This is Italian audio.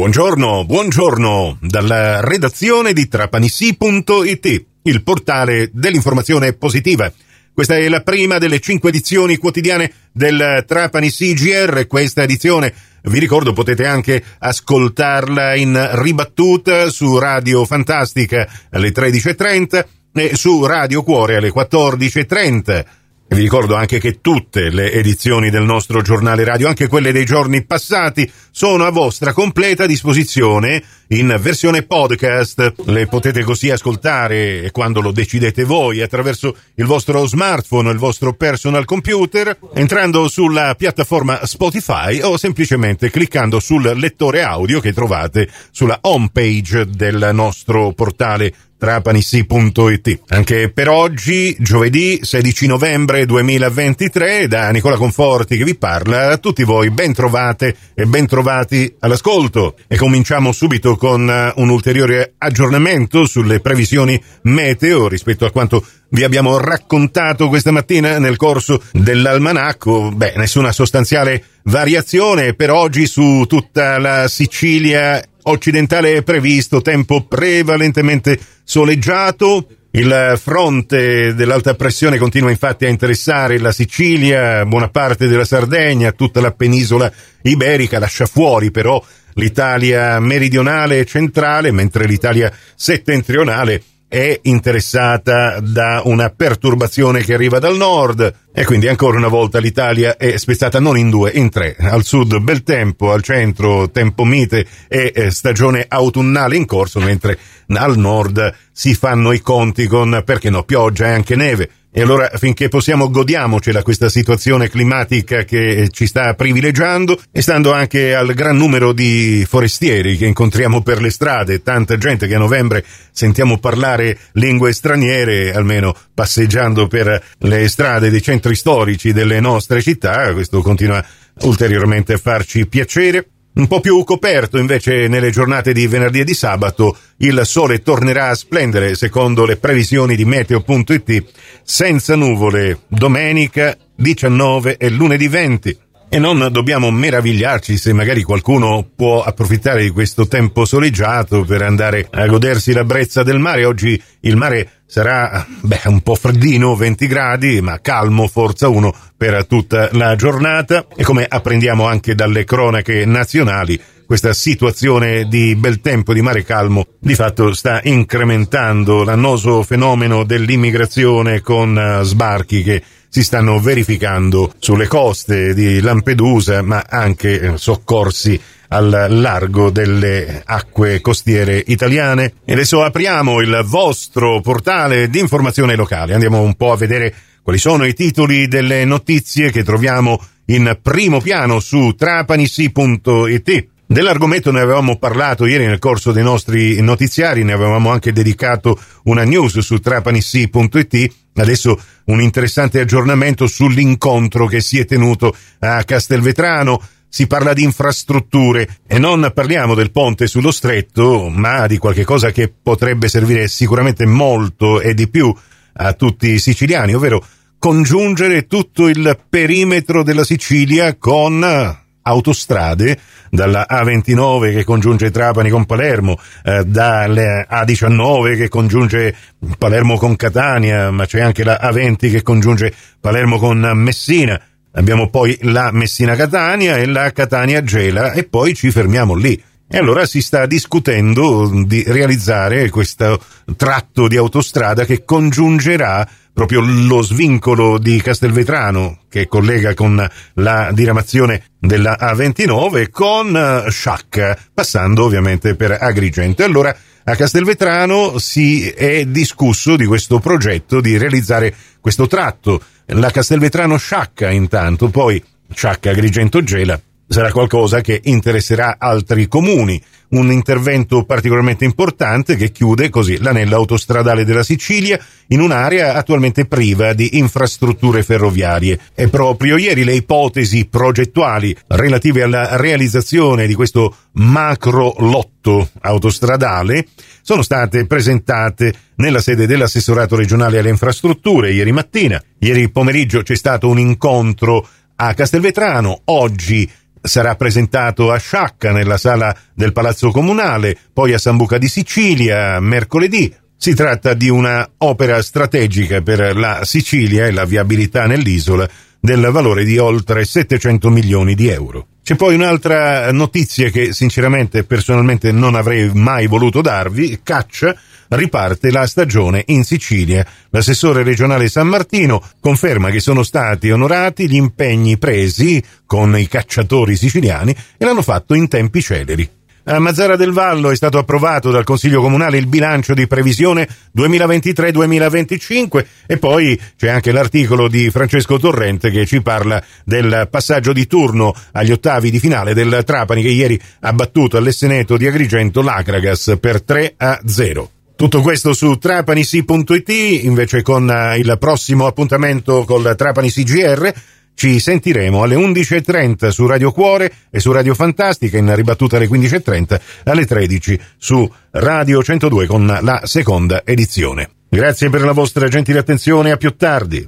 Buongiorno, buongiorno dalla redazione di trapanissi.it, il portale dell'informazione positiva. Questa è la prima delle cinque edizioni quotidiane del Trapani CGR. Questa edizione, vi ricordo, potete anche ascoltarla in ribattuta su Radio Fantastica alle 13.30 e su Radio Cuore alle 14.30. Vi ricordo anche che tutte le edizioni del nostro giornale radio, anche quelle dei giorni passati, sono a vostra completa disposizione in versione podcast. Le potete così ascoltare quando lo decidete voi attraverso il vostro smartphone, il vostro personal computer, entrando sulla piattaforma Spotify o semplicemente cliccando sul lettore audio che trovate sulla homepage del nostro portale trapanissi.it. Anche per oggi, giovedì 16 novembre 2023, da Nicola Conforti che vi parla, a tutti voi ben trovate e ben trovati all'ascolto. E cominciamo subito con eh, un ulteriore aggiornamento sulle previsioni meteo rispetto a quanto vi abbiamo raccontato questa mattina nel corso dell'almanacco. Beh, nessuna sostanziale variazione per oggi su tutta la Sicilia occidentale è previsto tempo prevalentemente soleggiato. Il fronte dell'alta pressione continua infatti a interessare la Sicilia, buona parte della Sardegna, tutta la penisola iberica, lascia fuori però l'Italia meridionale e centrale, mentre l'Italia settentrionale è interessata da una perturbazione che arriva dal nord e quindi ancora una volta l'Italia è spezzata non in due, in tre. Al sud bel tempo, al centro tempo mite e eh, stagione autunnale in corso, mentre al nord si fanno i conti con, perché no, pioggia e anche neve. E allora finché possiamo godiamocela questa situazione climatica che ci sta privilegiando e stando anche al gran numero di forestieri che incontriamo per le strade, tanta gente che a novembre sentiamo parlare lingue straniere, almeno passeggiando per le strade dei centri storici delle nostre città, questo continua ulteriormente a farci piacere. Un po' più coperto invece nelle giornate di venerdì e di sabato il sole tornerà a splendere secondo le previsioni di meteo.it senza nuvole domenica 19 e lunedì 20. E non dobbiamo meravigliarci se magari qualcuno può approfittare di questo tempo soleggiato per andare a godersi la brezza del mare. Oggi il mare sarà beh, un po' freddino, 20 gradi, ma calmo, forza 1 per tutta la giornata. E come apprendiamo anche dalle cronache nazionali, questa situazione di bel tempo, di mare calmo, di fatto sta incrementando l'annoso fenomeno dell'immigrazione con uh, sbarchi che si stanno verificando sulle coste di Lampedusa, ma anche eh, soccorsi al largo delle acque costiere italiane. E adesso apriamo il vostro portale di informazione locale. Andiamo un po' a vedere quali sono i titoli delle notizie che troviamo in primo piano su trapanissi.it. Dell'argomento ne avevamo parlato ieri nel corso dei nostri notiziari, ne avevamo anche dedicato una news su trapanissi.it. Adesso un interessante aggiornamento sull'incontro che si è tenuto a Castelvetrano. Si parla di infrastrutture e non parliamo del ponte sullo stretto, ma di qualche cosa che potrebbe servire sicuramente molto e di più a tutti i siciliani, ovvero congiungere tutto il perimetro della Sicilia con autostrade, dalla A29 che congiunge Trapani con Palermo, eh, dalla A19 che congiunge Palermo con Catania, ma c'è anche la A20 che congiunge Palermo con Messina. Abbiamo poi la Messina-Catania e la Catania-Gela e poi ci fermiamo lì. E allora si sta discutendo di realizzare questo tratto di autostrada che congiungerà proprio lo svincolo di Castelvetrano che collega con la diramazione della A29 con Sciacca, passando ovviamente per Agrigento. Allora a Castelvetrano si è discusso di questo progetto di realizzare questo tratto. La Castelvetrano Sciacca intanto, poi Sciacca Agrigento Gela sarà qualcosa che interesserà altri comuni. Un intervento particolarmente importante che chiude così l'anello autostradale della Sicilia in un'area attualmente priva di infrastrutture ferroviarie. E proprio ieri le ipotesi progettuali relative alla realizzazione di questo macro lotto autostradale sono state presentate nella sede dell'assessorato regionale alle infrastrutture ieri mattina. Ieri pomeriggio c'è stato un incontro a Castelvetrano, oggi sarà presentato a Sciacca nella sala del Palazzo Comunale, poi a Sambuca di Sicilia mercoledì. Si tratta di una opera strategica per la Sicilia e la viabilità nell'isola del valore di oltre 700 milioni di euro. C'è poi un'altra notizia che sinceramente personalmente non avrei mai voluto darvi, caccia, riparte la stagione in Sicilia. L'assessore regionale San Martino conferma che sono stati onorati gli impegni presi con i cacciatori siciliani e l'hanno fatto in tempi celeri. A Mazzara del Vallo è stato approvato dal Consiglio Comunale il bilancio di previsione 2023-2025 e poi c'è anche l'articolo di Francesco Torrente che ci parla del passaggio di turno agli ottavi di finale del Trapani che ieri ha battuto all'Esseneto di Agrigento l'Acragas per 3 a 0. Tutto questo su trapanisi.it, invece con eh, il prossimo appuntamento col Trapani CGR ci sentiremo alle 11.30 su Radio Cuore e su Radio Fantastica, in ribattuta alle 15.30, alle 13 su Radio 102 con la seconda edizione. Grazie per la vostra gentile attenzione, a più tardi.